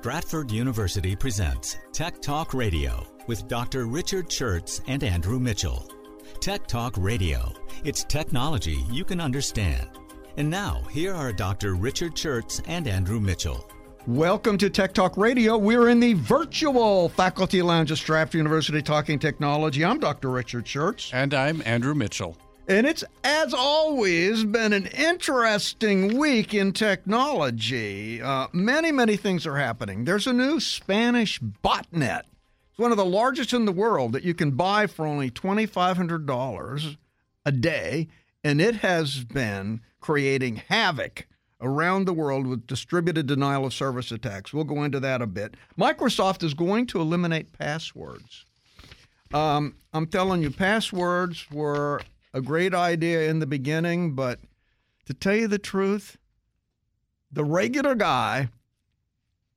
Stratford University presents Tech Talk Radio with Dr. Richard Shurtz and Andrew Mitchell. Tech Talk Radio. It's technology you can understand. And now, here are Dr. Richard Shurtz and Andrew Mitchell. Welcome to Tech Talk Radio. We're in the virtual faculty lounge at Stratford University talking technology. I'm Dr. Richard Shurtz. And I'm Andrew Mitchell. And it's, as always, been an interesting week in technology. Uh, many, many things are happening. There's a new Spanish botnet. It's one of the largest in the world that you can buy for only $2,500 a day, and it has been creating havoc around the world with distributed denial of service attacks. We'll go into that a bit. Microsoft is going to eliminate passwords. Um, I'm telling you, passwords were a great idea in the beginning, but to tell you the truth, the regular guy,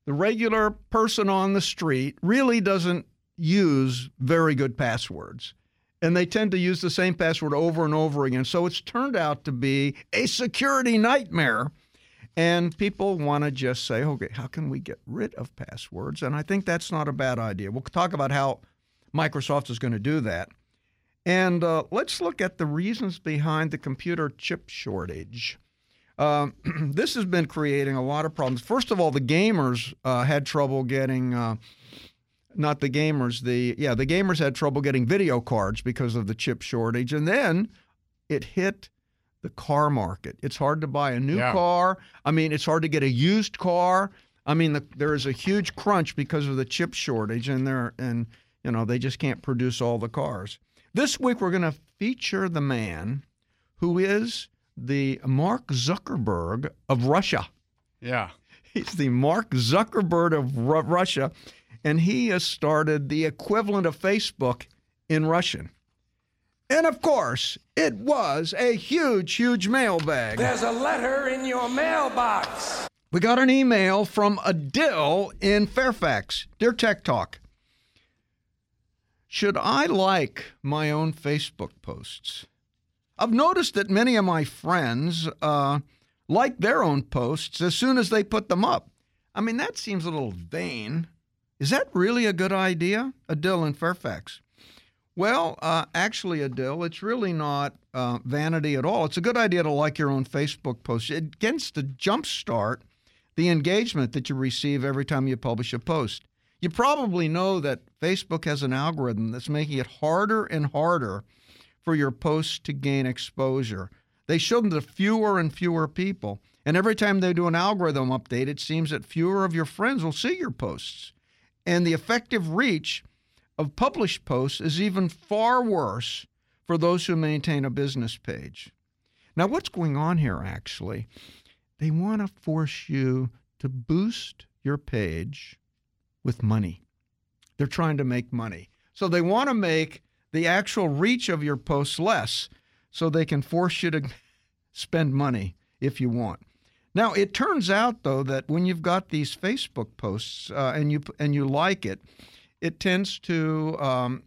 the regular person on the street, really doesn't use very good passwords. And they tend to use the same password over and over again. So it's turned out to be a security nightmare. And people want to just say, okay, how can we get rid of passwords? And I think that's not a bad idea. We'll talk about how Microsoft is going to do that. And uh, let's look at the reasons behind the computer chip shortage. Uh, this has been creating a lot of problems. First of all, the gamers uh, had trouble getting, uh, not the gamers, the yeah, the gamers had trouble getting video cards because of the chip shortage, and then it hit the car market. It's hard to buy a new Yeah. car. I mean, it's hard to get a used car. I mean, the, there is a huge crunch because of the chip shortage, and there and you know they just can't produce all the cars. This week we're going to feature the man who is the Mark Zuckerberg of Russia. Yeah. He's the Mark Zuckerberg of Ru- Russia, and he has started the equivalent of Facebook in Russian. And of course, it was a huge, huge mailbag. There's a letter in your mailbox. We got an email from Adil in Fairfax. Dear Tech Talk, should I like my own Facebook posts? I've noticed that many of my friends uh, like their own posts as soon as they put them up. I mean, that seems a little vain. Is that really a good idea? Adil in Fairfax. Well, uh, actually, Adil, it's really not uh, vanity at all. It's a good idea to like your own Facebook post. It gets to jumpstart the engagement that you receive every time you publish a post. You probably know that Facebook has an algorithm that's making it harder and harder for your posts to gain exposure. They show them to fewer and fewer people. And every time they do an algorithm update, it seems that fewer of your friends will see your posts. And the effective reach of published posts is even far worse for those who maintain a business page. Now, what's going on here actually? They want to force you to boost your page with money. They're trying to make money. So they want to make the actual reach of your posts less so they can force you to spend money if you want. Now, it turns out though that when you've got these Facebook posts uh, and you and you like it, it tends to um,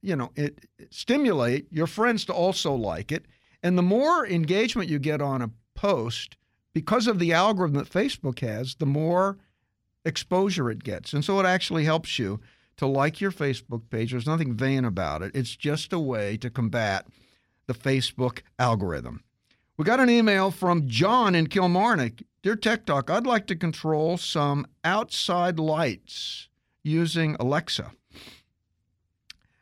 you know it stimulate your friends to also like it, and the more engagement you get on a post because of the algorithm that Facebook has, the more exposure it gets, and so it actually helps you to like your Facebook page. There's nothing vain about it. It's just a way to combat the Facebook algorithm. We got an email from John in Kilmarnock. Dear Tech Talk, I'd like to control some outside lights using Alexa.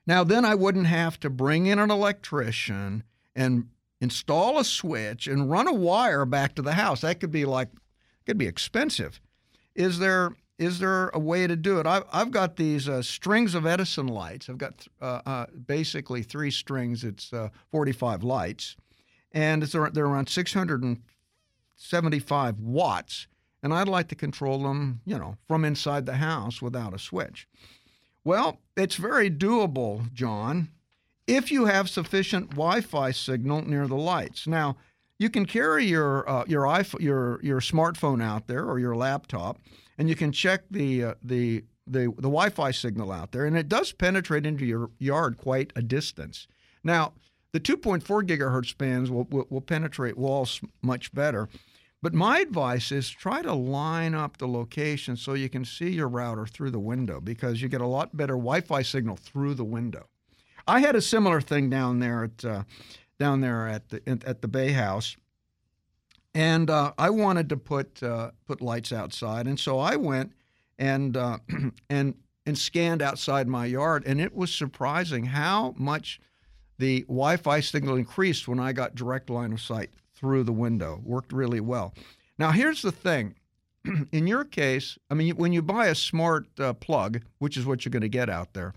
Now, then I wouldn't have to bring in an electrician and install a switch and run a wire back to the house. That could be like, could be expensive. Is there is there a way to do it? I've, I've got these uh, strings of Edison lights. I've got uh, uh, basically three strings. It's uh, 45 lights, and it's, they're around 675 watts. and I'd like to control them, you know, from inside the house without a switch. Well, it's very doable, John, if you have sufficient Wi-Fi signal near the lights. Now, you can carry your uh, your iPhone, your your smartphone out there or your laptop, and you can check the uh, the the the Wi-Fi signal out there, and it does penetrate into your yard quite a distance. Now, the 2.4 gigahertz bands will, will, will penetrate walls much better. But my advice is try to line up the location so you can see your router through the window because you get a lot better Wi-Fi signal through the window. I had a similar thing down there at uh, down there at the at the Bay House, and uh, I wanted to put uh, put lights outside, and so I went and uh, and and scanned outside my yard, and it was surprising how much the Wi-Fi signal increased when I got direct line of sight through the window. Worked really well. Now, here's the thing. in your case, I mean, when you buy a smart uh, plug, which is what you're going to get out there,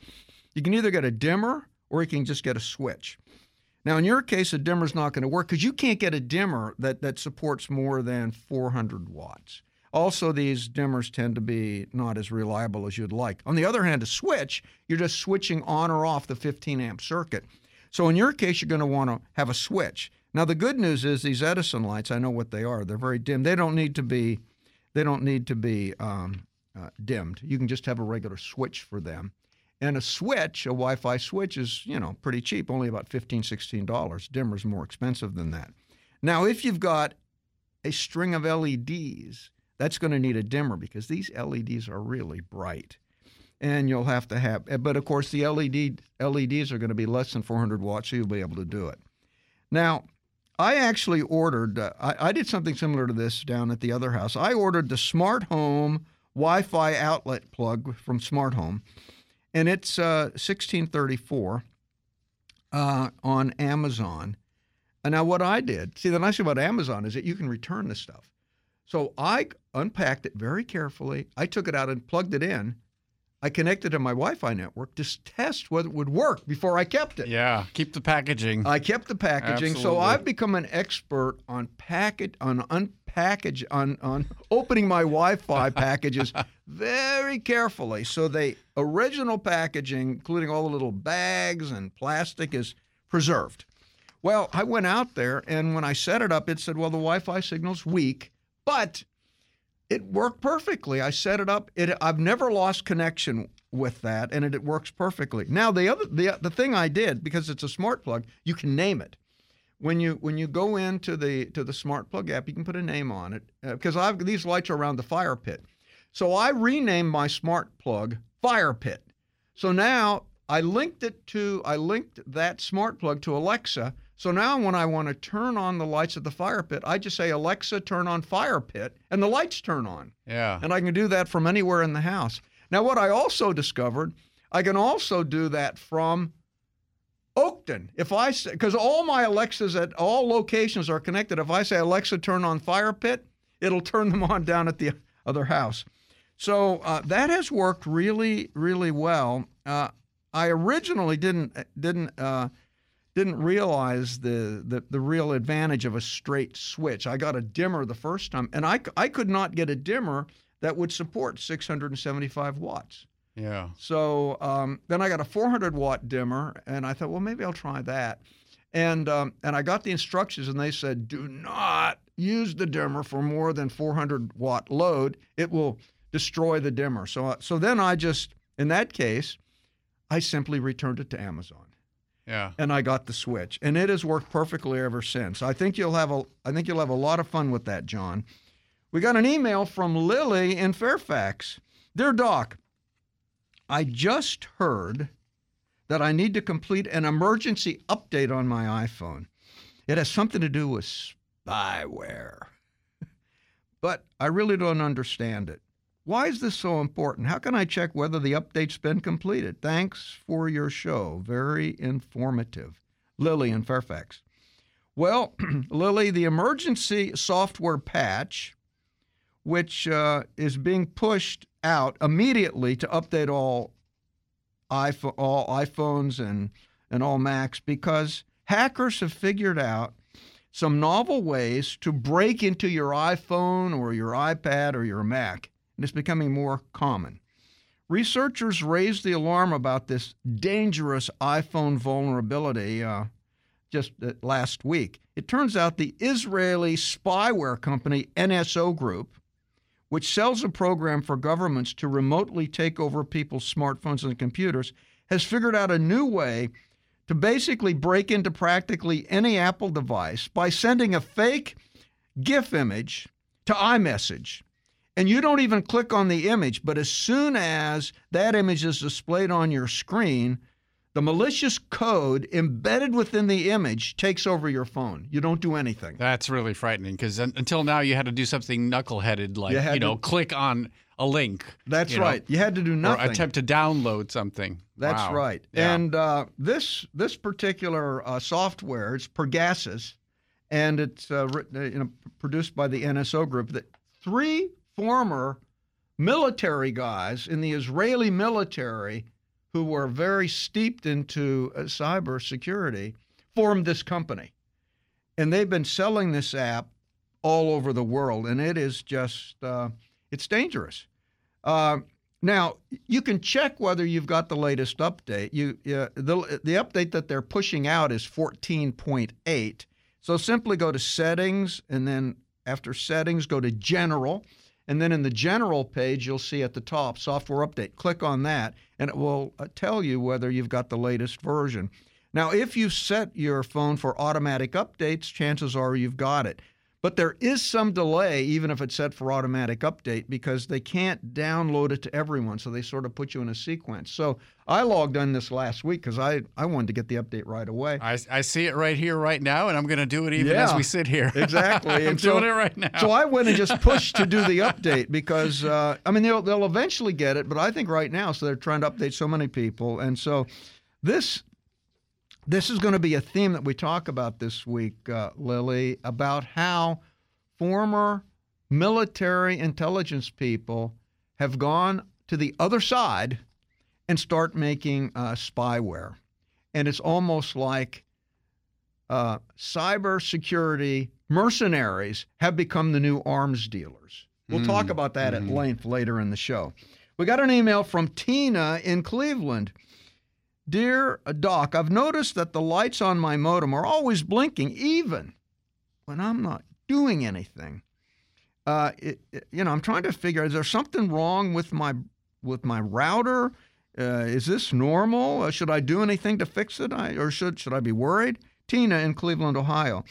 you can either get a dimmer or you can just get a switch. Now, in your case, a dimmer is not going to work because you can't get a dimmer that, that supports more than 400 watts. Also, these dimmers tend to be not as reliable as you'd like. On the other hand, a switch, you're just switching on or off the 15 amp circuit. So, in your case, you're going to want to have a switch. Now the good news is these Edison lights. I know what they are. They're very dim. They don't need to be. They don't need to be um, uh, dimmed. You can just have a regular switch for them. And a switch, a Wi-Fi switch, is you know pretty cheap, only about $15, $16. Dimmer's more expensive than that. Now, if you've got a string of LEDs, that's going to need a dimmer because these LEDs are really bright. And you'll have to have, but of course, the LED LEDs are going to be less than 400 watts, so you'll be able to do it. Now, I actually ordered, uh, I, I, did something similar to this down at the other house. I ordered the smart home Wi Fi outlet plug from Smart Home, and it's uh, 1634 uh, on Amazon. And now, what I did, see, the nice thing about Amazon is that you can return this stuff. So I unpacked it very carefully. I took it out and plugged it in, I connected to my Wi-Fi network to test whether it would work before I kept it. Yeah, keep the packaging. I kept the packaging, Absolutely. so I've become an expert on package on unpackage on on opening my Wi-Fi packages very carefully. So the original packaging, including all the little bags and plastic, is preserved. Well, I went out there, and when I set it up, it said, "Well, the Wi-Fi signal's weak, but." It worked perfectly. I set it up. It, I've never lost connection with that, and it, it, works perfectly. Now the other the the thing I did because it's a smart plug, you can name it. When you when you go into the to the smart plug app, you can put a name on it because uh, I've these lights are around the fire pit. So I renamed my smart plug Fire Pit. So now I linked it to I linked that smart plug to Alexa. So now when I want to turn on the lights of the fire pit, I just say Alexa turn on fire pit and the lights turn on. Yeah. And I can do that from anywhere in the house. Now what I also discovered, I can also do that from Oakton. If I because all my Alexas at all locations are connected. If I say Alexa turn on fire pit, it'll turn them on down at the other house. So uh, that has worked really, really well. Uh, I originally didn't didn't uh, didn't realize the, the the real advantage of a straight switch. I got a dimmer the first time, and I I could not get a dimmer that would support 675 watts. Yeah. So um, then I got a 400 watt dimmer, and I thought, well, maybe I'll try that. And um, and I got the instructions, and they said, do not use the dimmer for more than 400 watt load. It will destroy the dimmer. So uh, so then I just, in that case, I simply returned it to Amazon. Yeah. And I got the switch, and it has worked perfectly ever since. I think you'll have a I think you'll have a lot of fun with that, John. We got an email from Lily in Fairfax. Dear Doc, I just heard that I need to complete an emergency update on my iPhone. It has something to do with spyware. but I really don't understand it. Why is this so important? How can I check whether the update's been completed? Thanks for your show. Very informative. Lily in Fairfax. Well, Lily, the emergency software patch, which uh, is being pushed out immediately to update all, iPhone, all iPhones and, and all Macs, because hackers have figured out some novel ways to break into your iPhone or your iPad or your Mac, and it's becoming more common. Researchers raised the alarm about this dangerous iPhone vulnerability uh, just uh, last week. It turns out the Israeli spyware company NSO Group, which sells a program for governments to remotely take over people's smartphones and computers, has figured out a new way to basically break into practically any Apple device by sending a fake GIF image to iMessage. And you don't even click on the image, but as soon as that image is displayed on your screen, the malicious code embedded within the image takes over your phone. You don't do anything. That's really frightening because until now you had to do something knuckleheaded like, You you, know, to- click on a link. That's you know, right. You had to do nothing. Or attempt to download something. That's Wow. right. Yeah. And uh, this this particular uh, software, it's Pegasus, and it's uh, written, uh, you know, produced by the NSO Group. That three former military guys in the Israeli military who were very steeped into uh, cyber security formed this company, and they've been selling this app all over the world, and it is just uh, it's dangerous. Uh, now you can check whether you've got the latest update. You uh, the the update that they're pushing out is 14.8. So simply go to settings and then after settings go to general and then in the general page you'll see at the top software update. Click on that and it will uh, tell you whether you've got the latest version. Now if you set your phone for automatic updates, chances are you've got it. But there is some delay, even if it's set for automatic update, because they can't download it to everyone. So they sort of put you in a sequence. So I logged on this last week because I, I wanted to get the update right away. I, I see it right here, right now, and I'm going to do it even as we sit here. exactly. I'm And so- doing it right now. So I went and just pushed to do the update because uh, I mean they'll they'll eventually get it, but I think right now, so they're trying to update so many people, and so this this is going to be a theme that we talk about this week, uh, Lily, about how former military intelligence people have gone to the other side and start making uh, spyware, and it's almost like uh, cybersecurity mercenaries have become the new arms dealers. We'll talk about that at length later in the show. We got an email from Tina in Cleveland. Dear Doc, I've noticed that the lights on my modem are always blinking, even when I'm not doing anything. Uh, it, it- you know, I'm trying to figure: is there something wrong with my with my router? Uh, is this normal? Uh, should I do anything to fix it? I, or should should I be worried? Tina in Cleveland, Ohio.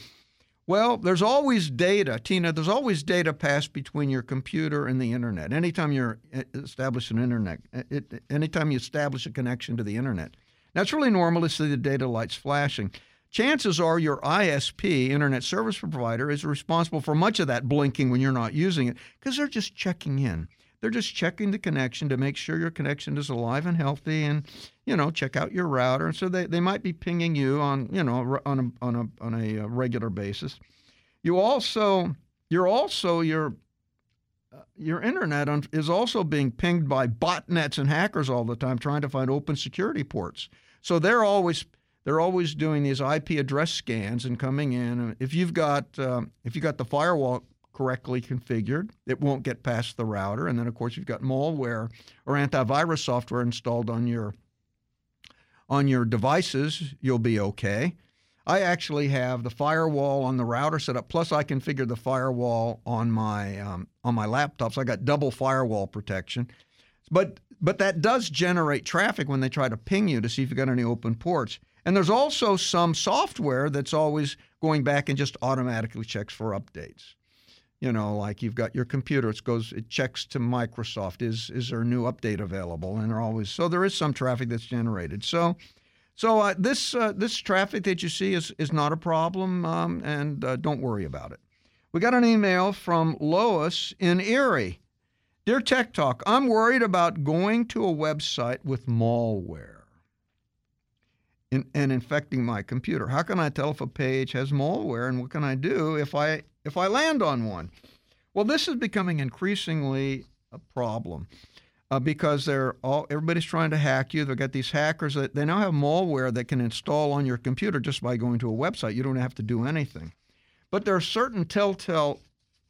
Well, there's always data, Tina. There's always data passed between your computer and the internet. Anytime you're uh, establish an internet, uh, it, anytime you establish a connection to the internet, it's really normal to see the data lights flashing. Chances are your ISP, Internet Service Provider, is responsible for much of that blinking when you're not using it because they're just checking in. They're just checking the connection to make sure your connection is alive and healthy, and you know, check out your router. And so they, they might be pinging you on you know on a on a on a uh, regular basis. You also you're also your your internet is also being pinged by botnets and hackers all the time, trying to find open security ports. So they're always they're always doing these IP address scans and coming in. If you've got um, if you got the firewall correctly configured, it won't get past the router. And then of course you've got malware or antivirus software installed on your on your devices, you'll be okay. I actually have the firewall on the router set up. Plus, I configured the firewall on my um, on my laptop, so I got double firewall protection. But but that does generate traffic when they try to ping you to see if you got any open ports. And there's also some software that's always going back and just automatically checks for updates. You know, like you've got your computer, it goes, it checks to Microsoft. Is is there a new update available? And always so there is some traffic that's generated. So so uh, this uh, this traffic that you see is is not a problem, um, and uh, don't worry about it. We got an email from Lois in Erie. Dear Tech Talk, I'm worried about going to a website with malware in, and infecting my computer. How can I tell if a page has malware, and what can I do if I if I land on one? Well, this is becoming increasingly a problem uh, because they're all everybody's trying to hack you. They've got these hackers that they now have malware that can install on your computer just by going to a website. You don't have to do anything. But there are certain telltale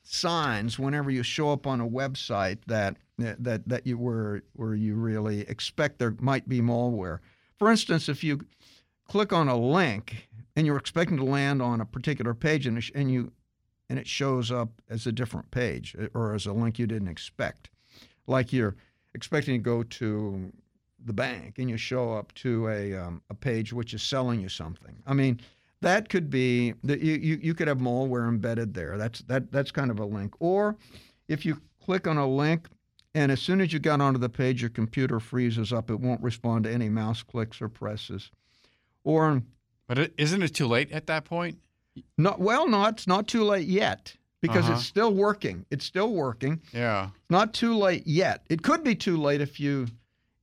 signs whenever you show up on a website that that that you were where you really expect there might be malware. For instance, if you click on a link and you're expecting to land on a particular page and, and you and it shows up as a different page uh, or as a link you didn't expect, like you're expecting to go to the bank and you show up to a um, a page which is selling you something. I mean, that could be that you, you you could have malware embedded there. That's that that's kind of a link. Or if you click on a link and as soon as you get onto the page, your computer freezes up. It won't respond to any mouse clicks or presses. Or, but isn't it too late at that point? No, well, not it's not too late yet because uh-huh. it's still working. It's still working. Yeah, not too late yet. It could be too late if you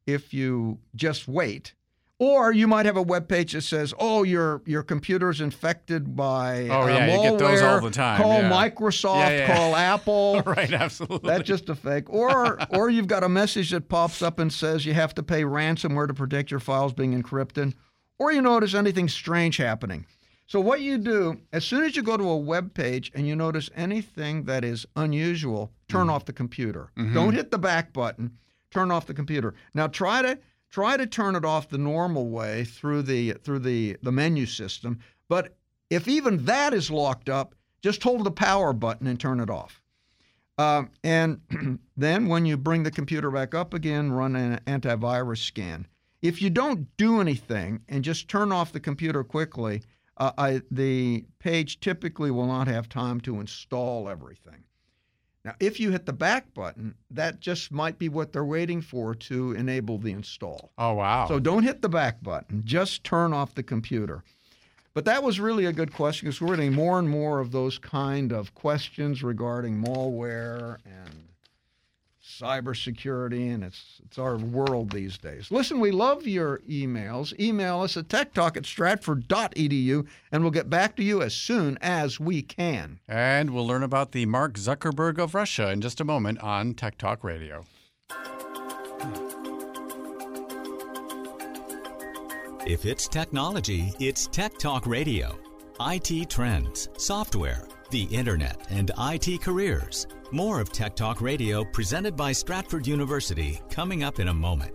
if you just wait. Or you might have a web page that says, "Oh, your your computer's infected by oh uh, yeah, malware. you get those all the time. Call yeah. Microsoft, yeah, yeah. call Apple. right, absolutely. That's just a fake. Or or you've got a message that pops up and says you have to pay ransomware to protect your files being encrypted. Or you notice anything strange happening. So what you do as soon as you go to a web page and you notice anything that is unusual, turn mm. off the computer. Mm-hmm. Don't hit the back button. Turn off the computer. Now try to try to turn it off the normal way through the through the the menu system. But if even that is locked up, just hold the power button and turn it off. Uh, and then when you bring the computer back up again, run an antivirus scan. If you don't do anything and just turn off the computer quickly, uh, I, the page typically will not have time to install everything. Now, if you hit the back button, that just might be what they're waiting for to enable the install. Oh, wow. So don't hit the back button, just turn off the computer. But that was really a good question because we're getting more and more of those kind of questions regarding malware and cybersecurity, and it's it's our world these days. Listen, we love your emails. Email us at techtalk at stratford.edu, and we'll get back to you as soon as we can. And we'll learn about the Mark Zuckerberg of Russia in just a moment on Tech Talk Radio. If it's technology, it's Tech Talk Radio. IT trends, software, the internet, and IT careers. More of Tech Talk Radio presented by Stratford University coming up in a moment.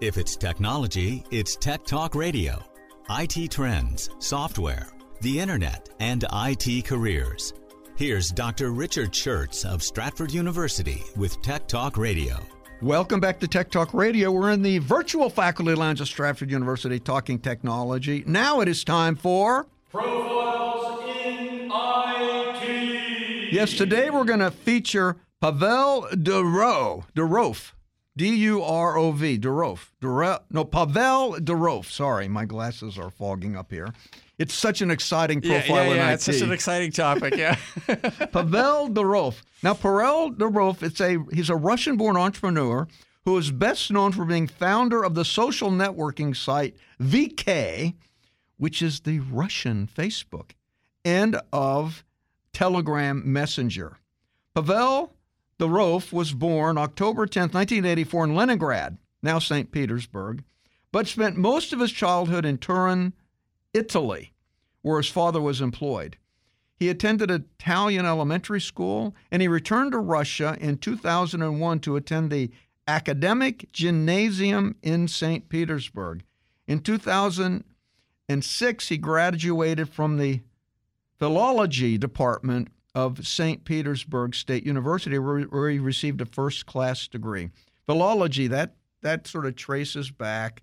If it's technology, it's Tech Talk Radio. IT trends, software, the internet, and IT careers. Here's Dr. Richard Shurtz of Stratford University with Tech Talk Radio. Welcome back to Tech Talk Radio. We're in the virtual faculty lounge of Stratford University talking technology. Now it is time for Profiles in IT. Yes, today we're going to feature Pavel Durov. Durov. D U R O V, Durov. Durov. No, Pavel Durov. Sorry, my glasses are fogging up here. It's such an exciting profile yeah, yeah, yeah. in It's such an exciting topic, yeah. Pavel Durov. Now, Pavel Durov, it's a he's a Russian-born entrepreneur who is best known for being founder of the social networking site VK, which is the Russian Facebook, and of Telegram Messenger. Pavel Durov was born October 10, 1984, in Leningrad, now St. Petersburg, but spent most of his childhood in Turin, Italy, where his father was employed. He attended Italian elementary school and he returned to Russia in 2001 to attend the Academic Gymnasium in St. Petersburg. In 2006, he graduated from the philology department of St. Petersburg State University, where, he received a first class degree. Philology, that, that sort of traces back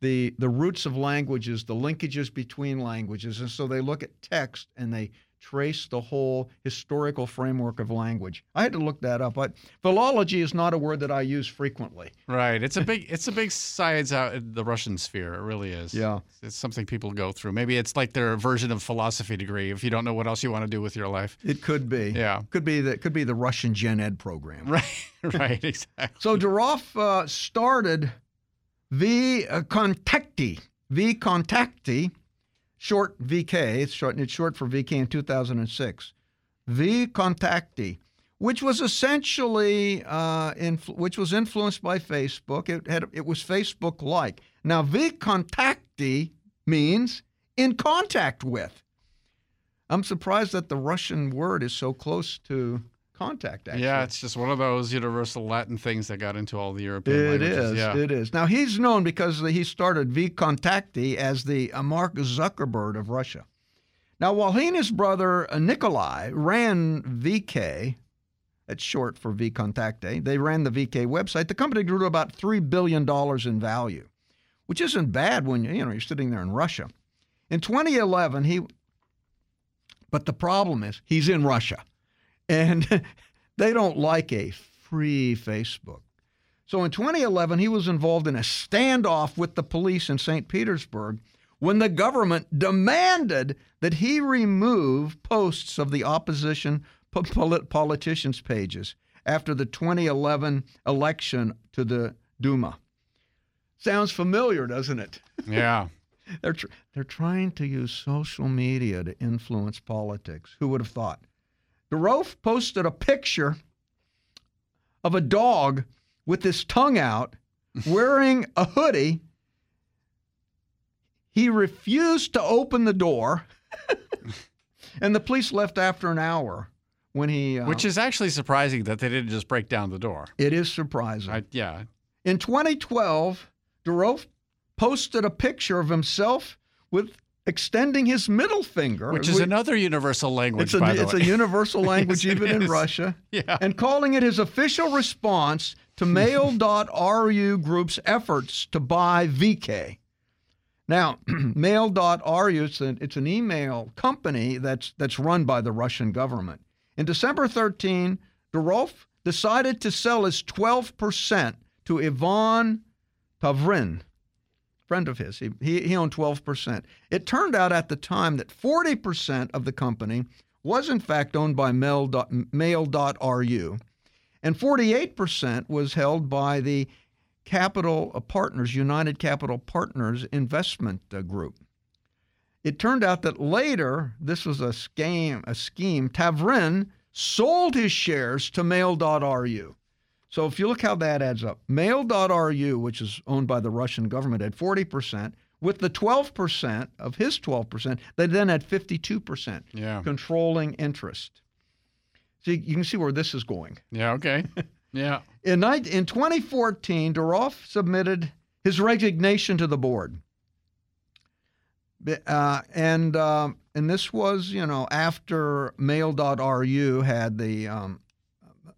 the, the roots of languages, the linkages between languages. And so they look at text and they trace the whole historical framework of language. I had to look that up. But philology is not a word that I use frequently. Right. It's a big it's a big science out in the Russian sphere. It really is. Yeah. It's something people go through. Maybe it's like their version of philosophy degree if you don't know what else you want to do with your life. It could be. Yeah. Could be the could be the Russian gen ed program. Right. right. Exactly. So Durov uh, started the uh, Kontakte, V Contacti, short VK. It's short. It's short for VK in 2006. VKontakte, which was essentially uh, influ- which was influenced by Facebook. It had it was Facebook like. Now VKontakte means in contact with. I'm surprised that the Russian word is so close to contact. Actually. Yeah, it's just one of those universal Latin things that got into all the European It languages. is. Yeah. It is. Now he's known because he started VKontakte as the uh, Mark Zuckerberg of Russia. Now, while he and his brother uh, Nikolai ran VK, that's short for VKontakte, they ran the VK website. The company grew to about three billion dollars in value, which isn't bad when you know you're sitting there in Russia. In 2011, he. But the problem is he's in Russia, and they don't like a free Facebook. So in 2011, he was involved in a standoff with the police in St. Petersburg when the government demanded that he remove posts of the opposition politicians' pages after the 2011 election to the Duma. Sounds familiar, doesn't it? Yeah. They're, tr- they're trying to use social media to influence politics. Who would have thought? Durov posted a picture of a dog with his tongue out wearing a hoodie. He refused to open the door, and the police left after an hour when he. Uh, Which is actually surprising that they didn't just break down the door. it is surprising. I, yeah. In 2012, Durov posted a picture of himself with extending his middle finger, Which is Wh- another universal language, It's a, by the it's a universal language Yes, even in. Russia. Yeah. And calling it his official response to Mail.ru Group's efforts to buy VK. Now, Mail.ru, it's an, it's an email company that's, that's run by the Russian government. In December 13, Durov decided to sell his 12% to Ivan Tavrin, friend of his. He, he, he owned 12%. It turned out at the time that 40% of the company was in fact owned by Mail. Mail.ru, and 48% was held by the Capital Partners, United Capital Partners Investment uh, Group. It turned out that later, this was a scheme, a scheme, Tavrin sold his shares to Mail.ru. So if you look how that adds up, Mail.ru, which is owned by the Russian government, had 40%. With the 12% of his 12%, they then had 52% Yeah. controlling interest. So you you can see where this is going. Yeah. Okay. Yeah. In, in 2014, Durov submitted his resignation to the board. Uh, and um, and this was, you know, after Mail.ru had the um,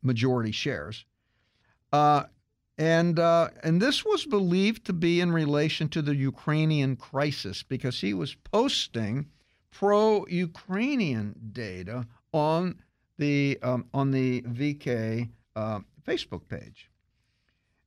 majority shares. Uh, and uh, and this was believed to be in relation to the Ukrainian crisis because he was posting pro-Ukrainian data on the um, on the VK uh, Facebook page,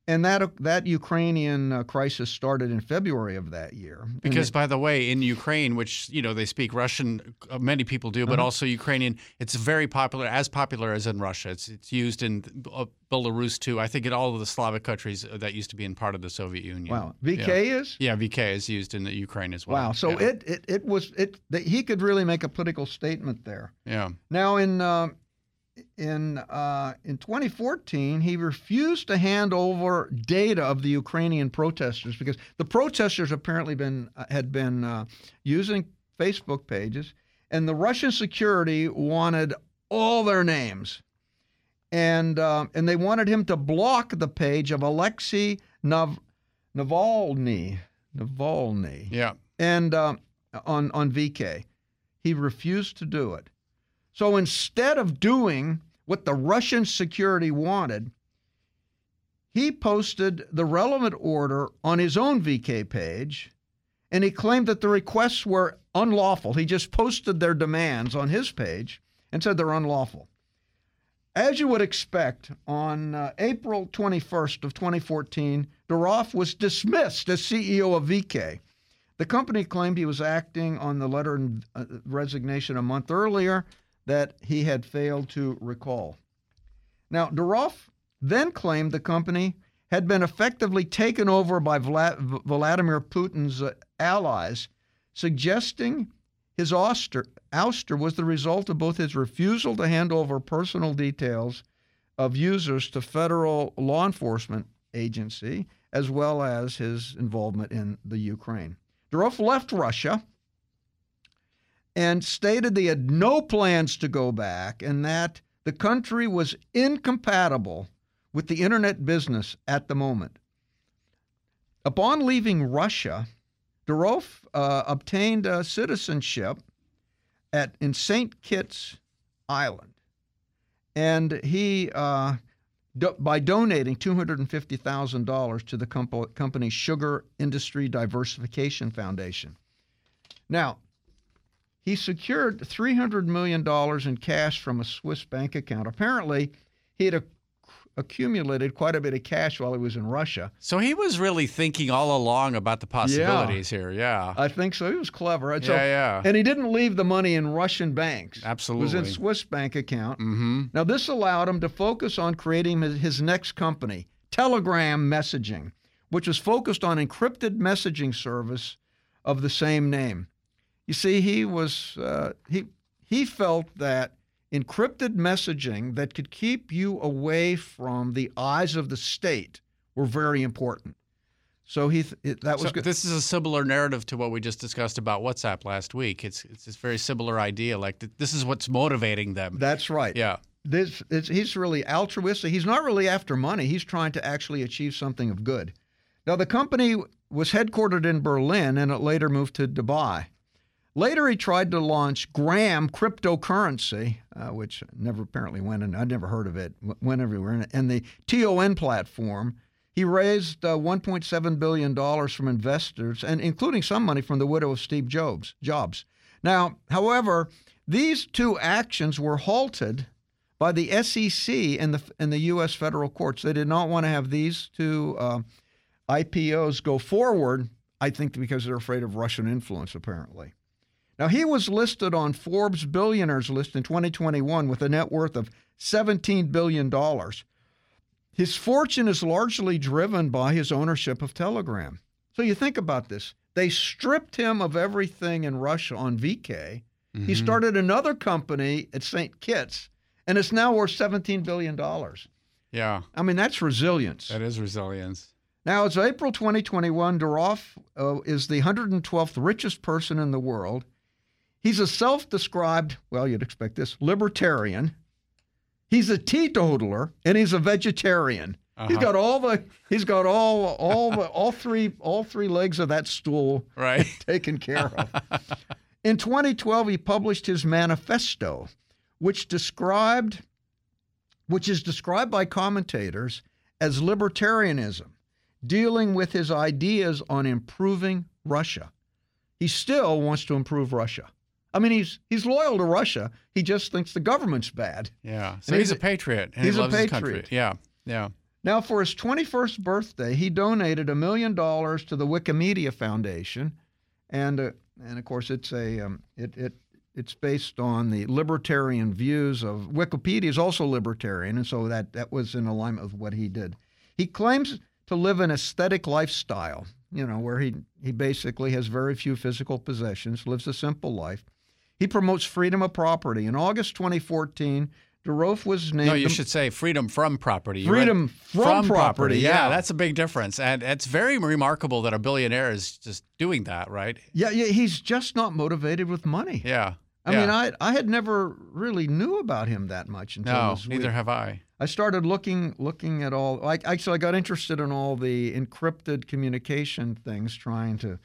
and that that Ukrainian uh, crisis started in February of that year. Because, by the way, in Ukraine, which you know they speak Russian, uh, many people do, but also Ukrainian. It's very popular, as popular as in Russia. It's it's used in uh, Belarus too. I think in all of the Slavic countries uh, that used to be in part of the Soviet Union. wow, VK Yeah. is Yeah, VK is used in the Ukraine as well. wow. So yeah. it, it it was it that he could really make a political statement there. yeah, Now in uh, in uh, in 2014, he refused to hand over data of the Ukrainian protesters because the protesters apparently been uh, had been uh, using Facebook pages, and the Russian security wanted all their names, and uh, and they wanted him to block the page of Alexei Nav- Navalny. Navalny yeah. and uh, on, on VK. He refused to do it. So instead of doing what the Russian security wanted, he posted the relevant order on his own VK page and he claimed that the requests were unlawful. He just posted their demands on his page and said they're unlawful. As you would expect, on uh, April 21st of 2014, Durov was dismissed as CEO of VK. The company claimed he was acting on the letter of uh, resignation a month earlier that he had failed to recall. Now, Durov then claimed the company had been effectively taken over by Vladimir Putin's uh, allies, suggesting his ouster, ouster was the result of both his refusal to hand over personal details of users to federal law enforcement agency, as well as his involvement in the Ukraine. Durov left Russia and stated they had no plans to go back and that the country was incompatible with the internet business at the moment. Upon leaving Russia, Durov uh, obtained a citizenship at in St. Kitts Island, and he uh, do, by donating two hundred and fifty thousand dollars to the comp- company's Sugar Industry Diversification Foundation. Now, he secured three hundred million dollars in cash from a Swiss bank account. Apparently, he had a accumulated quite a bit of cash while he was in Russia. So he was really thinking all along about the possibilities yeah. here. Yeah. I think so. He was clever. Yeah, so, yeah. And he didn't leave the money in Russian banks. Absolutely. It was in Swiss bank account. Mm-hmm. Now, this allowed him to focus on creating his next company, Telegram Messaging, which was focused on encrypted messaging service of the same name. You see, he was uh, he he felt that encrypted messaging that could keep you away from the eyes of the state were very important. So he th- that was so good. This is a similar narrative to what we just discussed about WhatsApp last week. It's it's this very similar idea. Like th- this is what's motivating them. That's right. Yeah. This he's really altruistic. He's not really after money. He's trying to actually achieve something of good. Now the company was headquartered in Berlin and it later moved to Dubai. Later, he tried to launch Gram cryptocurrency, uh, which never apparently went, and I'd never heard of it, went everywhere. And the TON platform, he raised uh, $1.7 billion from investors, and including some money from the widow of Steve Jobs. Jobs. Now, however, these two actions were halted by the SEC and the and the U.S. federal courts. They did not want to have these two uh, IPOs go forward. I think because they're afraid of Russian influence, apparently. Now, he was listed on Forbes billionaires list in 2021 with a net worth of $17 billion. His fortune is largely driven by his ownership of Telegram. So you think about this. They stripped him of everything in Russia on VK. Mm-hmm. He started another company at St. Kitts, and it's now worth $17 billion. Yeah. I mean, that's resilience. That is resilience. Now, it's April 2021. Durov uh, is the 112th richest person in the world. He's a self described, well, you'd expect this, libertarian. He's a teetotaler and he's a vegetarian. Uh-huh. He's got all the he's got all all the all three all three legs of that stool right taken care of. In 2012 he published his manifesto which described which is described by commentators as libertarianism dealing with his ideas on improving Russia. He still wants to improve Russia. I mean, he's he's loyal to Russia. He just thinks the government's bad. Yeah. So he's, he's, a patriot. he's he a patriot. Yeah. Yeah. Now, for his 21st birthday, he donated a million dollars to the Wikimedia Foundation, and uh, and of course, it's a um, it it it's based on the libertarian views of Wikipedia is also libertarian, and so that that was in alignment with what he did. He claims to live an aesthetic lifestyle, you know, where he he basically has very few physical possessions, lives a simple life. He promotes freedom of property. In August 2014, Durov was named. No, you should say freedom from property. Freedom from, from, property. property. Yeah. yeah. that's a big difference, and it's very remarkable that a billionaire is just doing that, right? Yeah, yeah. He's just not motivated with money. Yeah. I yeah. mean, I I had never really knew about him that much until no, this neither week. have I. I started looking looking at all. Like actually, I got interested in all the encrypted communication things, trying to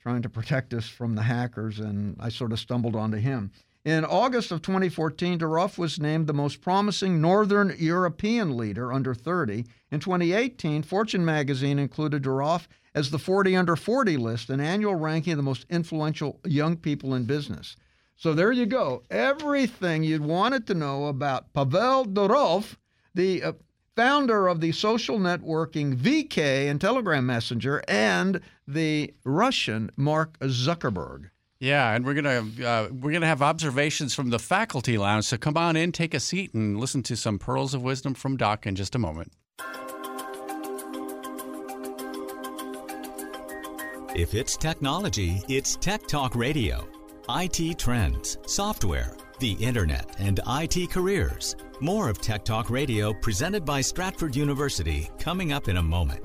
trying to protect us from the hackers, and I sort of stumbled onto him. In August of 2014, Durov was named the most promising Northern European leader under 30. In 2018, Fortune magazine included Durov as the 40 under 40 list, an annual ranking of the most influential young people in business. So there you go. Everything you'd wanted to know about Pavel Durov, the uh, founder of the social networking VK and Telegram Messenger, and the Russian Mark Zuckerberg. Yeah, and we're gonna uh, we're gonna have observations from the faculty lounge. So come on in, take a seat, and listen to some pearls of wisdom from Doc in just a moment. If it's technology, it's Tech Talk Radio. IT trends, software, the internet, and IT careers. More of Tech Talk Radio presented by Stratford University coming up in a moment.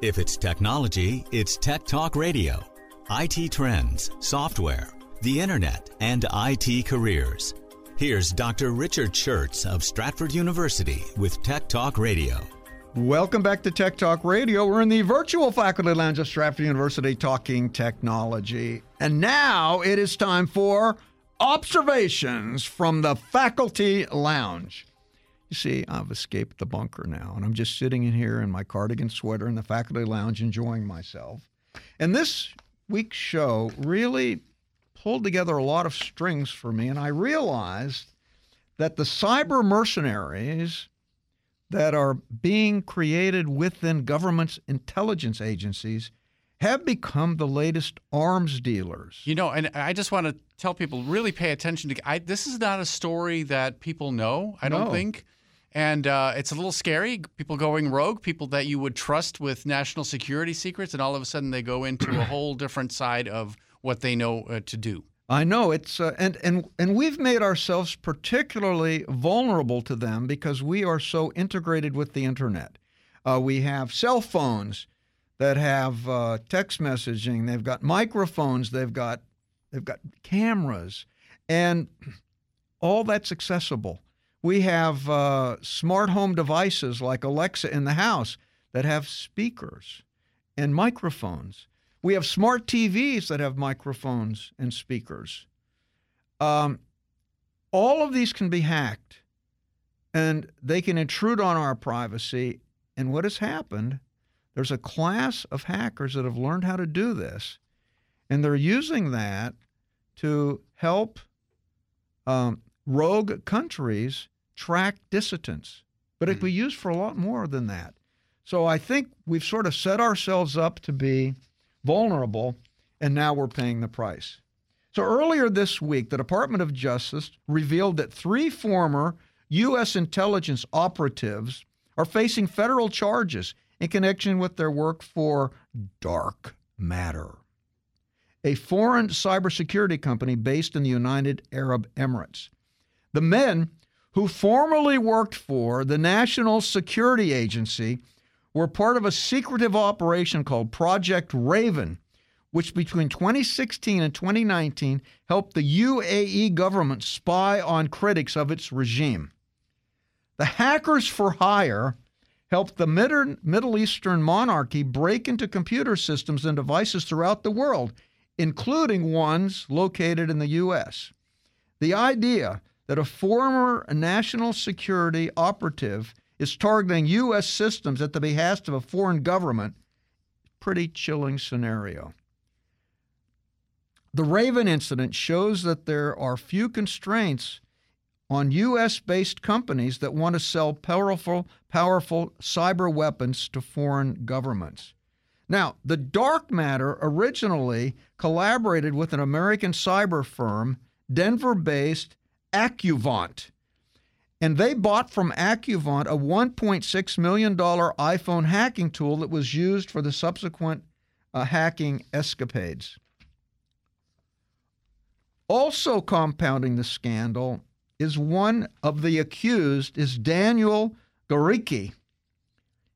If it's technology, it's Tech Talk Radio. IT trends, software, the internet, and IT careers. Here's Dr. Richard Shurtz of Stratford University with Tech Talk Radio. Welcome back to Tech Talk Radio. We're in the virtual faculty lounge of Stratford University talking technology. And now it is time for observations from the faculty lounge. You see, I've escaped the bunker now, and I'm just sitting in here in my cardigan sweater in the faculty lounge enjoying myself. And this week's show really pulled together a lot of strings for me, and I realized that the cyber mercenaries that are being created within government's intelligence agencies have become the latest arms dealers. You know, and I just want to tell people really pay attention to. I, this is not a story that people know. I don't think. And uh, it's a little scary. People going rogue, people that you would trust with national security secrets, and all of a sudden they go into a whole different side of what they know uh, to do. I know it's uh, and and and we've made ourselves particularly vulnerable to them because we are so integrated with the internet. Uh, we have cell phones that have uh, text messaging. They've got microphones. They've got they've got cameras, and all that's accessible. We have uh, smart home devices like Alexa in the house that have speakers and microphones. We have smart TVs that have microphones and speakers. Um, all of these can be hacked and they can intrude on our privacy. And what has happened? There's a class of hackers that have learned how to do this, and they're using that to help um, rogue countries track dissidents. But it can be mm-hmm. used for a lot more than that. So I think we've sort of set ourselves up to be vulnerable, and now we're paying the price. So earlier this week, the Department of Justice revealed that three former U.S. intelligence operatives are facing federal charges in connection with their work for Dark Matter, a foreign cybersecurity company based in the United Arab Emirates. The men who formerly worked for the National Security Agency were part of a secretive operation called Project Raven, which between 2016 and 2019 helped the UAE government spy on critics of its regime. The hackers for hire helped the Middle Eastern monarchy break into computer systems and devices throughout the world, including ones located in the U.S. The idea that a former national security operative is targeting U.S. systems at the behest of a foreign government. Pretty chilling scenario. The Raven incident shows that there are few constraints on U.S. based companies that want to sell powerful, powerful cyber weapons to foreign governments. Now, the dark matter originally collaborated with an American cyber firm, Denver based Accuvant. And they bought from Accuvant a $1.6 million iPhone hacking tool that was used for the subsequent uh, hacking escapades. Also compounding the scandal is one of the accused is Daniel Gericke.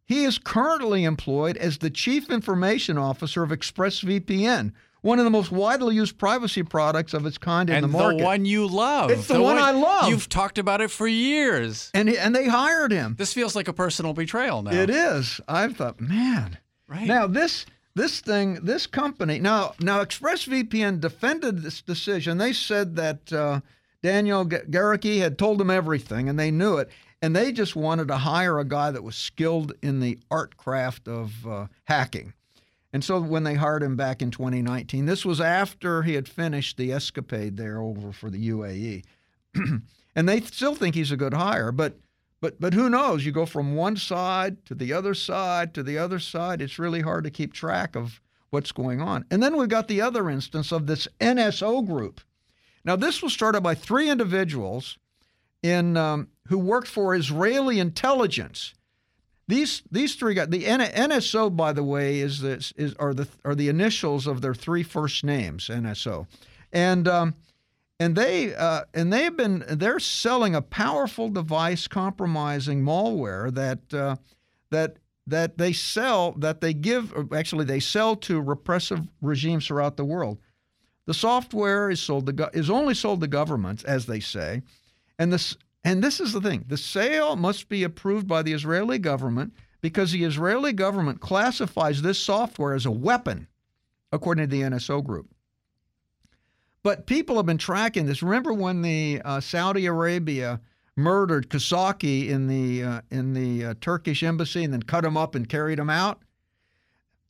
He is currently employed as the chief information officer of ExpressVPN, one of the most widely used privacy products of its kind in and the market. the one you love. It's the one I love. You've talked about it for years. and and they hired him. This feels like a personal betrayal now. It is. I thought, man. Right. Now this this thing, this company. Now now ExpressVPN defended this decision. They said that uh, Daniel G- Gericke had told them everything, and they knew it. And they just wanted to hire a guy that was skilled in the art craft of uh, hacking. And so when they hired him back in 2019, this was after he had finished the escapade there over for the UAE. and they still think he's a good hire, but but but who knows? You go from one side to the other side to the other side. It's really hard to keep track of what's going on. And then we've got the other instance of this NSO group. Now this was started by three individuals in um, who worked for Israeli intelligence. These these three guys. The NSO, by the way, is this is are the are the initials of their three first names. NSO, and um, and they uh, and they've been they're selling a powerful device compromising malware that uh, that that they sell that they give actually they sell to repressive regimes throughout the world. The software is sold to is only sold to governments, as they say, and this and this is the thing: the sale must be approved by the Israeli government because the Israeli government classifies this software as a weapon, according to the NSO group. But people have been tracking this. Remember when the uh, Saudi Arabia murdered Khashoggi in the uh, in the uh, Turkish embassy and then cut him up and carried him out?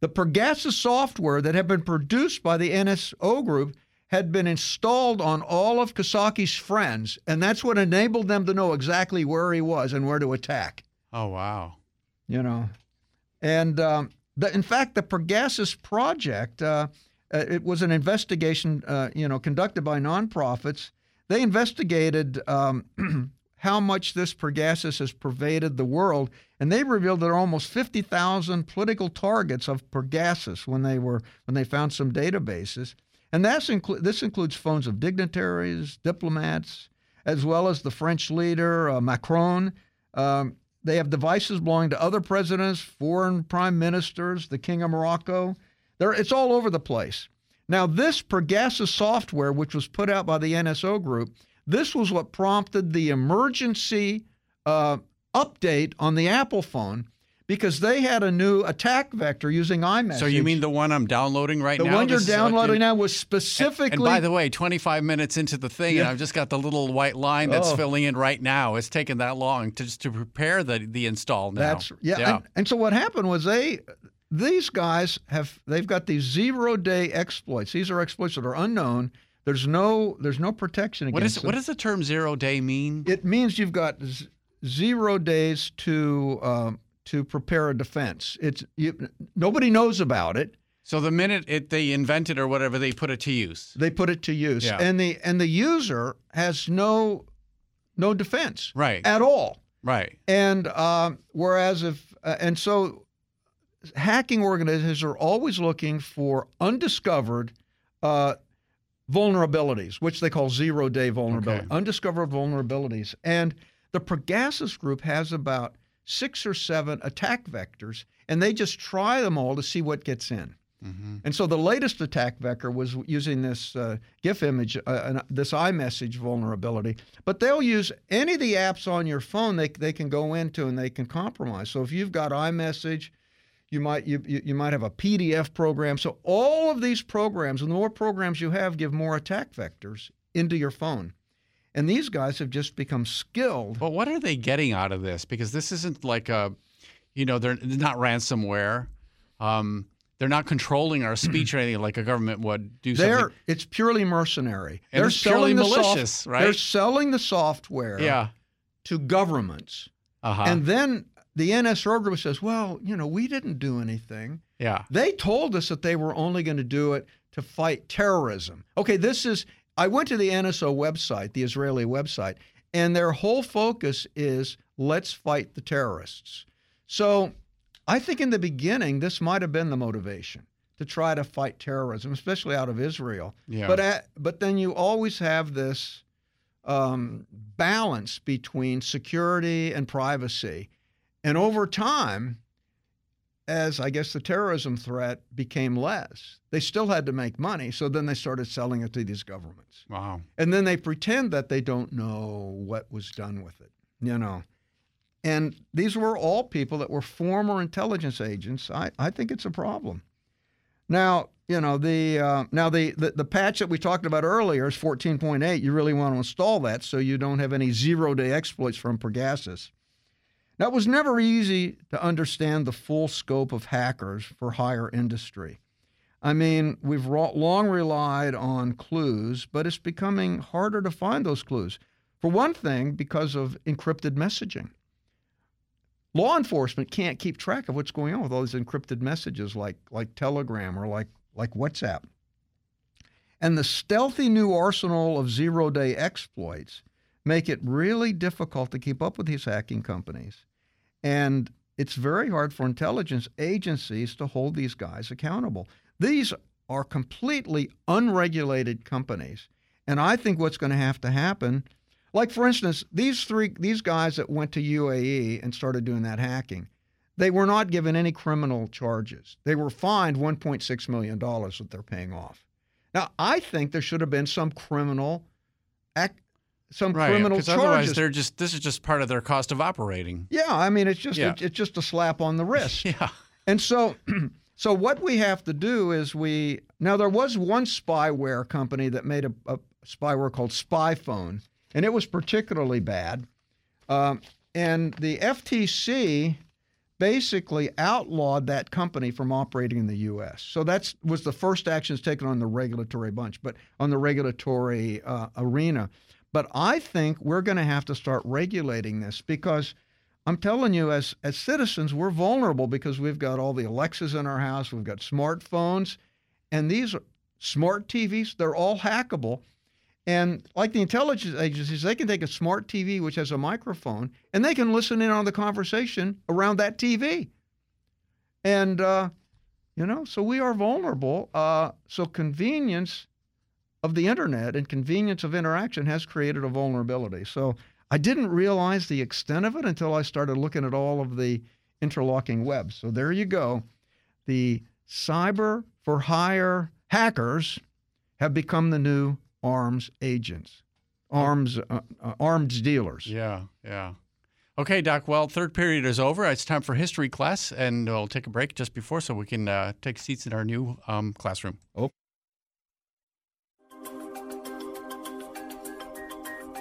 The Pegasus software that had been produced by the NSO group had been installed on all of Khashoggi's friends, and that's what enabled them to know exactly where he was and where to attack. Oh wow. You know, and um, the, in fact, the Pegasus project uh, uh, it was an investigation, uh, you know, conducted by nonprofits. They investigated um, how much this Pegasus has pervaded the world, and they revealed there are almost 50,000 political targets of Pegasus when they were when they found some databases. And that's inclu- this includes phones of dignitaries, diplomats, as well as the French leader uh, Macron. Um, they have devices belonging to other presidents, foreign prime ministers, the King of Morocco. They're, it's all over the place. Now, this Pegasus software, which was put out by the NSO group, this was what prompted the emergency uh, update on the Apple phone because they had a new attack vector using iMessage. So you mean the one I'm downloading right the now? The one you're downloading now was specifically And by the way, 25 minutes into the thing, and I've just got the little white line that's Oh. filling in right now. It's taken that long to just to prepare the the install now. That's yeah. And, and so what happened was they these guys have they've got these zero day exploits. These are exploits that are unknown. There's no there's no protection against is them. what does the term zero day mean? it means you've got z- zero days to um, to prepare a defense. It's you, nobody knows about it. So the minute it they invent it or whatever, they put it to use. They put it to use, Yeah. and the and the user has no no defense Right. at all. Right. And um, whereas if uh, and so hacking organizations are always looking for undiscovered uh, vulnerabilities, which they call zero day vulnerability, Okay. undiscovered vulnerabilities. And the Pegasus group has about six or seven attack vectors, and they just try them all to see what gets in. Mm-hmm. And so the latest attack vector was using this uh, GIF image, uh, this iMessage vulnerability. But they'll use any of the apps on your phone they, they can go into and they can compromise. So if you've got iMessage, you might you you might have a PDF program. So all of these programs, and the more programs you have, give more attack vectors into your phone. And these guys have just become skilled. But what are they getting out of this? Because this isn't like a, you know, they're not ransomware. Um, they're not controlling our speech or anything like a government would do They're something. it's purely mercenary. And they're it's purely selling the malicious, soft- right? They're selling the software Yeah. to governments. Uh-huh. And then the NSO group says, well, you know, we didn't do anything. yeah. They told us that they were only going to do it to fight terrorism. Okay, this is, I went to the NSO website, the Israeli website, and their whole focus is let's fight the terrorists. So I think in the beginning, this might have been the motivation to try to fight terrorism, especially out of Israel. Yeah. But, at, but then you always have this um, balance between security and privacy. And over time, as I guess the terrorism threat became less, they still had to make money. So then they started selling it to these governments. Wow. And then they pretend that they don't know what was done with it, you know. And these were all people that were former intelligence agents. I, I think it's a problem. Now, you know, the uh, now the, the the patch that we talked about earlier is 14.8. You really want to install that so you don't have any zero-day exploits from Pegasus. Now, it was never easy to understand the full scope of hackers for higher industry. I mean, we've long relied on clues, but it's becoming harder to find those clues. For one thing, because of encrypted messaging. Law enforcement can't keep track of what's going on with all these encrypted messages like, like Telegram or like, like WhatsApp. And the stealthy new arsenal of zero day exploits make it really difficult to keep up with these hacking companies. And it's very hard for intelligence agencies to hold these guys accountable. These are completely unregulated companies. And I think what's going to have to happen, like for instance, these three these guys that went to UAE and started doing that hacking, they were not given any criminal charges. They were fined 1.6 million dollars that they're paying off. Now, I think there should have been some criminal act, some Right. criminal Because otherwise, they're just this is just part of their cost of operating. Yeah, I mean it's just Yeah. it's just a slap on the wrist. Yeah. And so so what we have to do is we now there was one spyware company that made a, a spyware called SpyFone, and it was particularly bad. Um, and the FTC basically outlawed that company from operating in the U.S. So that's was the first actions taken on the regulatory bunch, but on the regulatory uh, arena. But I think we're going to have to start regulating this because I'm telling you, as as citizens, we're vulnerable because we've got all the Alexas in our house, we've got smartphones, and these smart TVs, they're all hackable. And like the intelligence agencies, they can take a smart TV which has a microphone and they can listen in on the conversation around that TV. And, uh, you know, so we are vulnerable. Uh, so convenience of the internet and convenience of interaction has created a vulnerability. So I didn't realize the extent of it until I started looking at all of the interlocking webs. So there you go. The cyber for hire hackers have become the new arms agents, arms uh, uh, arms dealers. Yeah, yeah. Okay, Doc. Well, third period is over. It's time for history class, and we'll take a break just before so we can uh, take seats in our new um, classroom.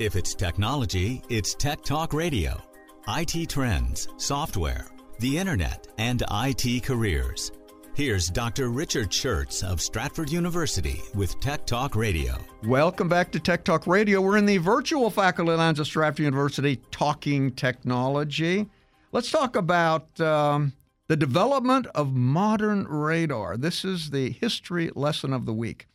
If it's technology, it's Tech Talk Radio. IT trends, software, the internet, and IT careers. Here's Dr. Richard Shurtz of Stratford University with Tech Talk Radio. Welcome back to Tech Talk Radio. We're in the virtual faculty lounge of Stratford University talking technology. Let's talk about um, the development of modern radar. This is the history lesson of the week.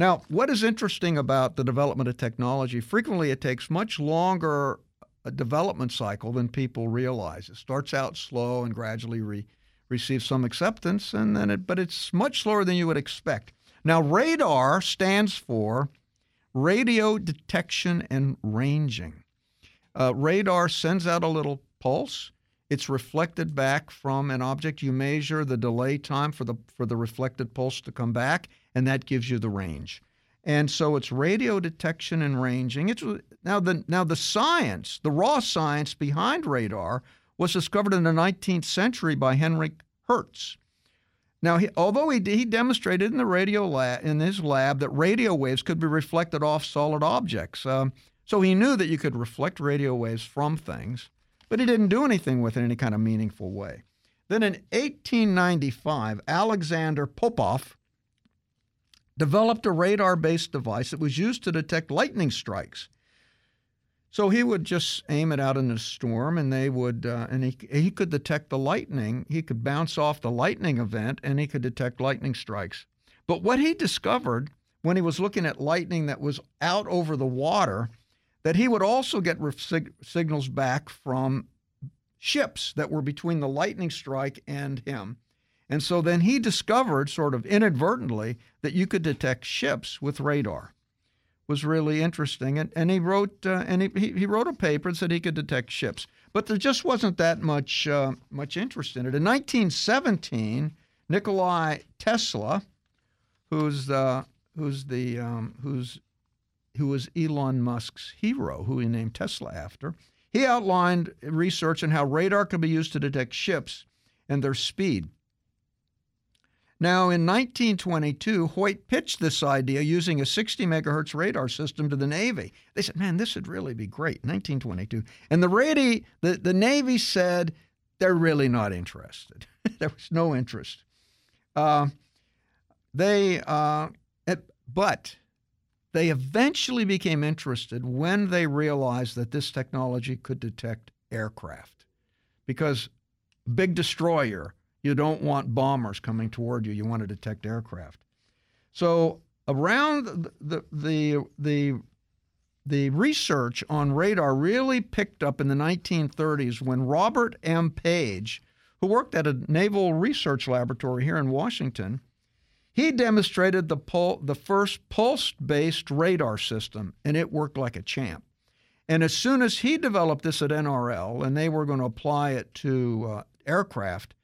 Now, what is interesting about the development of technology? Frequently, it takes much longer a development cycle than people realize. It starts out slow and gradually re- receives some acceptance, and then it, but it's much slower than you would expect. Now, radar stands for radio detection and ranging. Uh, radar sends out a little pulse. It's reflected back from an object. You measure the delay time for the for the reflected pulse to come back, and that gives you the range. And so it's radio detection and ranging. It's now the now the science, the raw science behind radar was discovered in the 19th century by Henrik Hertz. Now, he, although he, he demonstrated in the radio lab, in his lab that radio waves could be reflected off solid objects, um, so he knew that you could reflect radio waves from things, but he didn't do anything with it in any kind of meaningful way. Then in 1895, Alexander Popov developed a radar-based device that was used to detect lightning strikes. So he would just aim it out in a storm, and they would, uh, and he he could detect the lightning. He could bounce off the lightning event, and he could detect lightning strikes. But what he discovered when he was looking at lightning that was out over the water, that he would also get sig- signals back from ships that were between the lightning strike and him. And so then he discovered, sort of inadvertently, that you could detect ships with radar was really interesting. And, and he wrote uh, and he, he wrote a paper that said he could detect ships, but there just wasn't that much uh, much interest in it. In 1917, Nikolai Tesla, who's uh, who's the um, who's who was Elon Musk's hero, who he named Tesla after, he outlined research on how radar could be used to detect ships and their speed. Now, in 1922, Hoyt pitched this idea using a 60 megahertz radar system to the Navy. They said, man, this would really be great, 1922. And the, radi- the, the Navy said they're really not interested. there was no interest. Uh, they, uh, it, but they eventually became interested when they realized that this technology could detect aircraft. Because big destroyer, you don't want bombers coming toward you. You want to detect aircraft. So around the the the the research on radar really picked up in the 1930s when Robert M. Page, who worked at a naval research laboratory here in Washington, he demonstrated the pul- the first pulse-based radar system, and it worked like a champ. And as soon as he developed this at NRL, and they were going to apply it to uh, aircraft,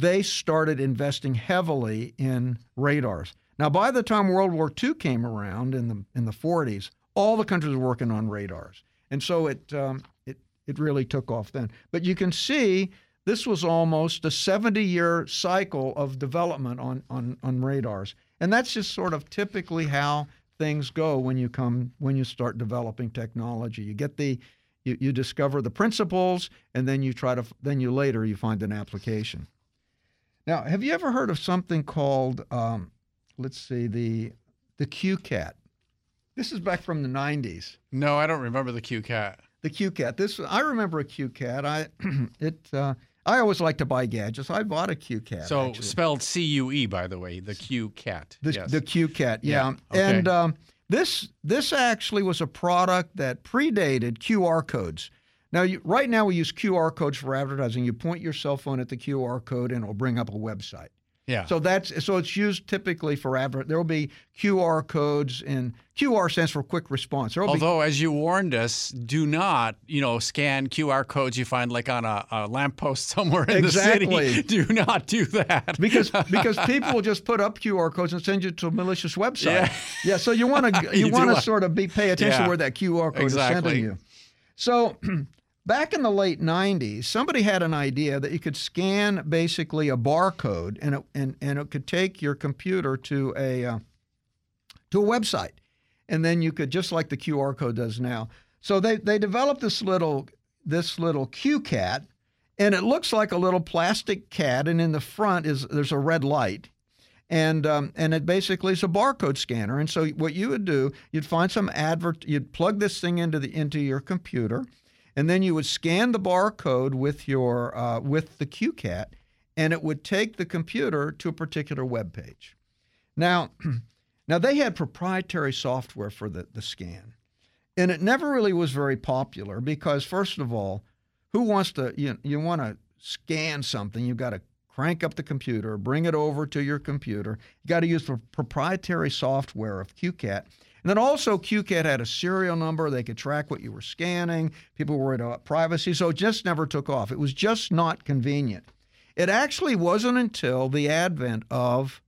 they started investing heavily in radars. Now, by the time World War II came around in the in the 40s, all the countries were working on radars, and so it um, it it really took off then. But you can see this was almost a 70-year cycle of development on on on radars, and that's just sort of typically how things go when you come when you start developing technology. You get the you, you discover the principles, and then you try to then you later you find an application. Now, have you ever heard of something called, um, let's see, the the CueCat? This is back from the '90s. No, I don't remember the CueCat. The CueCat. This I remember a CueCat. I it. Uh, I always like to buy gadgets. I bought a CueCat. So actually. spelled C U E, by the way, the CueCat. The, yes. the CueCat, yeah. Yeah, okay. And um, this this actually was a product that predated QR codes. Now, you, right now we use QR codes for advertising. You point your cell phone at the QR code, and it'll bring up a website. yeah. So that's so it's used typically for advert. There will be QR codes, and QR stands for quick response. Will be Although, as you warned us, do not, you know, scan QR codes you find like on a, a lamppost somewhere in Exactly. the city. Do not do that. because because people will just put up QR codes and send you to a malicious website. Yeah. yeah so you want to you, You want to sort of be pay attention Yeah. to where that QR code is sending you. So back in the late 90s, somebody had an idea that you could scan basically a barcode and it, and and it could take your computer to a uh, to a website. And then you could just like the QR code does now. So they they developed this little this little CueCat, and it looks like a little plastic cat, and in the front is there's a red light, and um, and it basically is a barcode scanner. And so what you would do, you'd find some advert, you'd plug this thing into the into your computer, and then you would scan the barcode with your uh, with the CueCat, and it would take the computer to a particular web page. Now, now they had proprietary software for the, the scan, and it never really was very popular because first of all, who wants to you you want to scan something, you've got to crank up the computer, bring it over to your computer. You got to use the proprietary software of CueCat. And then also, CueCat had a serial number. They could track what you were scanning. People were worried about privacy. So it just never took off. It was just not convenient. It actually wasn't until the advent of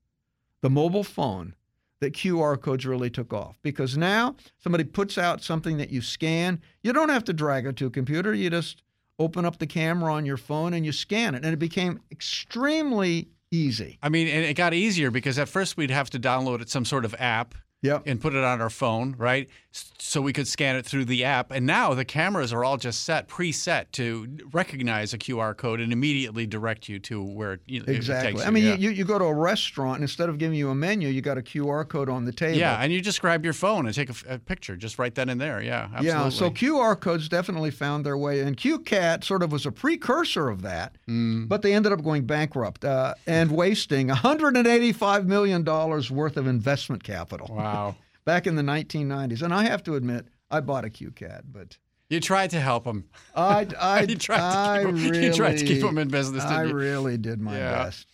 the mobile phone that QR codes really took off. Because now somebody puts out something that you scan, you don't have to drag it to a computer. You just open up the camera on your phone and you scan it. And it became extremely easy. I mean, and it got easier because at first we'd have to download some sort of app Yep. and put it on our phone, right? So we could scan it through the app. And now the cameras are all just set, preset to recognize a QR code and immediately direct you to where you know, it takes Exactly. you. I mean, yeah. you, you go to a restaurant, and instead of giving you a menu, you got a QR code on the table. yeah, and you just grab your phone and take a picture, just right then and there. Yeah, absolutely. Yeah, so QR codes definitely found their way, and CueCat sort of was a precursor of that, Mm. but they ended up going bankrupt uh, and wasting 185 million dollars worth of investment capital wow. Back in the 1990s. And I have to admit, I bought a CueCat, but You tried to help him. I, I, You tried to I keep 'em- you really, tried to keep 'em in business, didn't I you? really did my Yeah. best.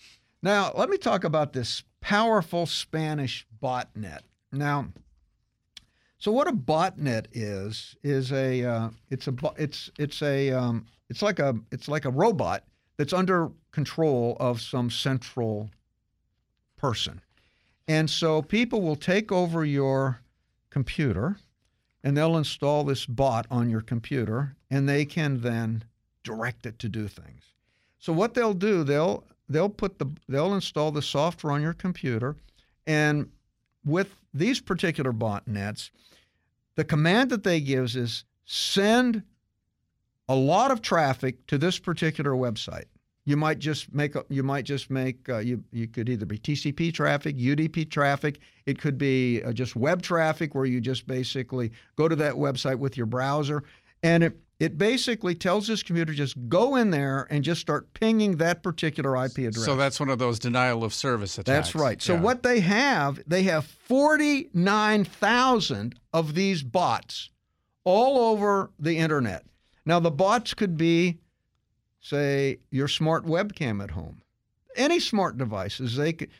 Now, let me talk about this powerful Spanish botnet. Now, so what a botnet is is a uh, it's a it's it's a um, it's like a it's like a robot that's under control of some central person, and so people will take over your computer, and they'll install this bot on your computer, and they can then direct it to do things. So what they'll do, they'll they'll put the they'll install the software on your computer, and with these particular botnets, the command that they gives is send a lot of traffic to this particular website. You might just make a, you might just make uh, you you could either be TCP traffic, UDP traffic. It could be uh, just web traffic where you just basically go to that website with your browser, and it it basically tells this computer just go in there and just start pinging that particular IP address. So that's one of those denial of service attacks. That's right. So Yeah. what they have, they have 49,000 of these bots all over the internet. Now the bots could be say your smart webcam at home. Any smart devices, they could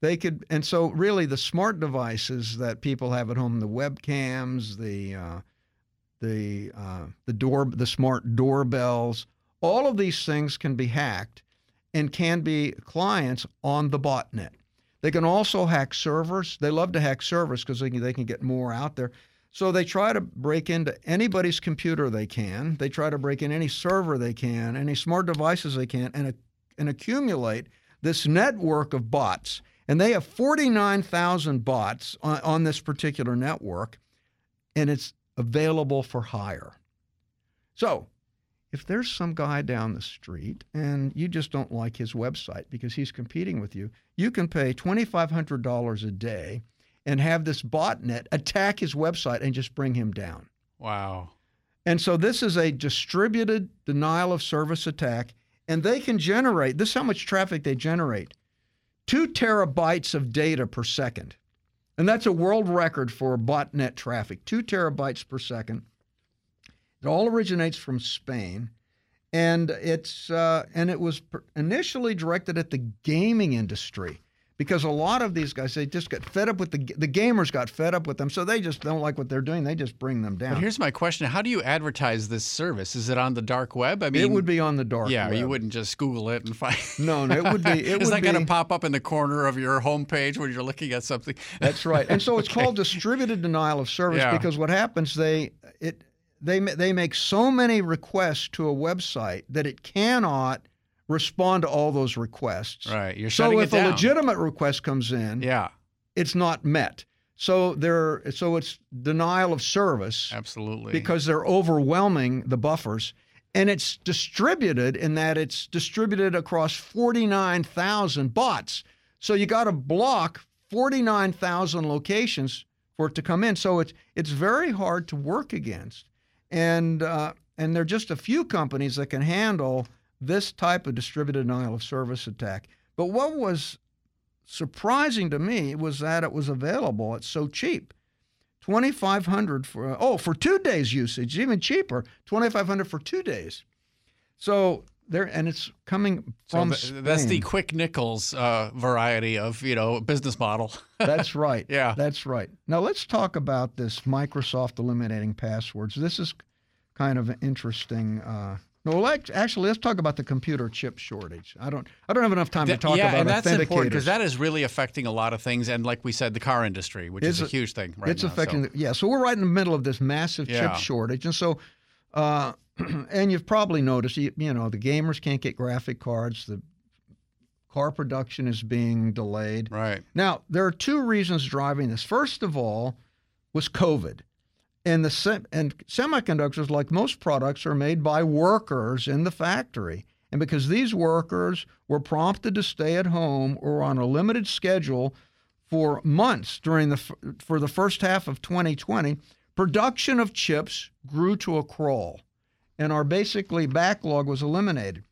they could and so really the smart devices that people have at home, the webcams, the uh, the uh, the door the smart doorbells, all of these things can be hacked and can be clients on the botnet. They can also hack servers. They love to hack servers because they can, they can get more out there. So they try to break into anybody's computer they can. They try to break in any server they can, any smart devices they can, and, and accumulate this network of bots. And they have 49,000 bots on, on this particular network, and it's available for hire. So if there's some guy down the street and you just don't like his website because he's competing with you, you can pay $2,500 a day and have this botnet attack his website and just bring him down. Wow. And so this is a distributed denial of service attack, and they can generate this is how much traffic they generate two terabytes of data per second. And that's a world record for botnet traffic, two terabytes per second. It all originates from Spain, and it's uh, and it was initially directed at the gaming industry because a lot of these guys they just got fed up with the the gamers got fed up with them, so they just don't like what they're doing. They just bring them down. But here's my question: How do you advertise this service? Is it on the dark web? I mean, it would be on the dark. Yeah, web. you wouldn't just Google it and find. No, no, it would be. It Is that going to pop up in the corner of your homepage when you're looking at something? That's right. And so it's Okay. called distributed denial of service Yeah. because what happens they it they they make so many requests to a website that it cannot respond to all those requests. Right, you're so if a legitimate request comes in, Yeah. it's not met. So they're so it's denial of service Absolutely. because they're overwhelming the buffers. And it's distributed in that it's distributed across 49,000 bots. So you got to block 49,000 locations for it to come in. So it's it's very hard to work against. And uh, and there are just a few companies that can handle this type of distributed denial of service attack. But what was surprising to me was that it was available at so cheap. 2500 for oh for 2 days usage even cheaper 2500 for 2 days so there and it's coming So from th- that's the quick nickels uh, variety of you know business model. That's right. Yeah. That's right. Now let's talk about this Microsoft eliminating passwords. This is kind of interesting. Uh, no, well, actually, let's talk about the computer chip shortage. I don't. I don't have enough time to talk yeah, about and that's important because that is really affecting a lot of things, and like we said, the car industry, which is a a- huge thing right it's now. affecting. so. The, yeah. So we're right in the middle of this massive Yeah. chip shortage, and so. Uh, and you've probably noticed, you, you know, the gamers can't get graphic cards. The car production is being delayed. Right. Now, there are two reasons driving this. First of all, was COVID. And the sem- and semiconductors, like most products, are made by workers in the factory. And because these workers were prompted to stay at home or on a limited schedule for months during the for the first half of 2020, production of chips grew to a crawl, and our basically backlog was eliminated.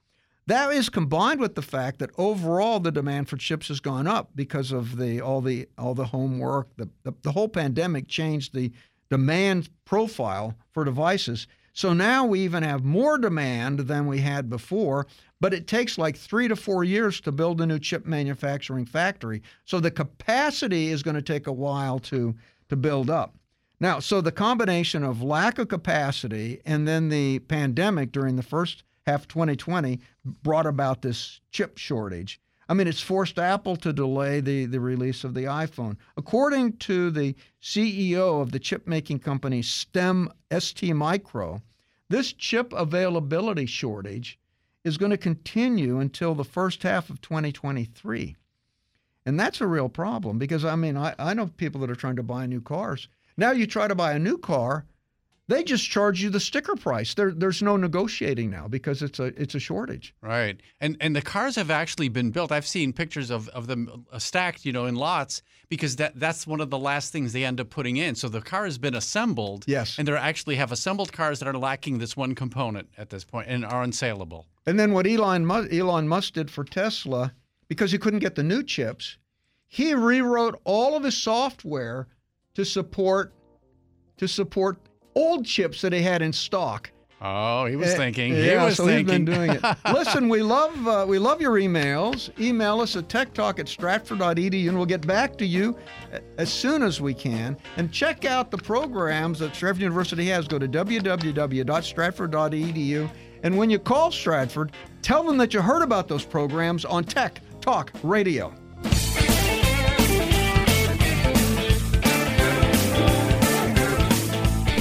That is combined with the fact that overall the demand for chips has gone up because of the all the all the homework. The, the the whole pandemic changed the demand profile for devices. So now we even have more demand than we had before, but it takes like three to four years to build a new chip manufacturing factory. So the capacity is going to take a while to to build up. Now, so the combination of lack of capacity and then the pandemic during the first half of 2020 brought about this chip shortage. I mean, it's forced Apple to delay the, the release of the iPhone. According to the CEO of the chip making company STEM ST Micro, this chip availability shortage is going to continue until the first half of 2023. And that's a real problem because I mean, I, I know people that are trying to buy new cars. Now you try to buy a new car, they just charge you the sticker price. There, there's no negotiating now because it's a it's a shortage. Right. And and the cars have actually been built. I've seen pictures of, of them uh, stacked, you know, in lots because that that's one of the last things they end up putting in. So the car has been assembled. Yes. And they actually have assembled cars that are lacking this one component at this point and are unsaleable. And then what Elon Musk, Elon Musk did for Tesla, because he couldn't get the new chips, he rewrote all of his software to support to support old chips that he had in stock. Oh, he was Uh, thinking. He yeah, was so thinking. he's been doing it. Listen, we love uh, we love your emails. Email us at techtalk at stratford.edu, and we'll get back to you as soon as we can. And check out the programs that Stratford University has. Go to www.stratford.edu, and when you call Stratford, tell them that you heard about those programs on Tech Talk Radio.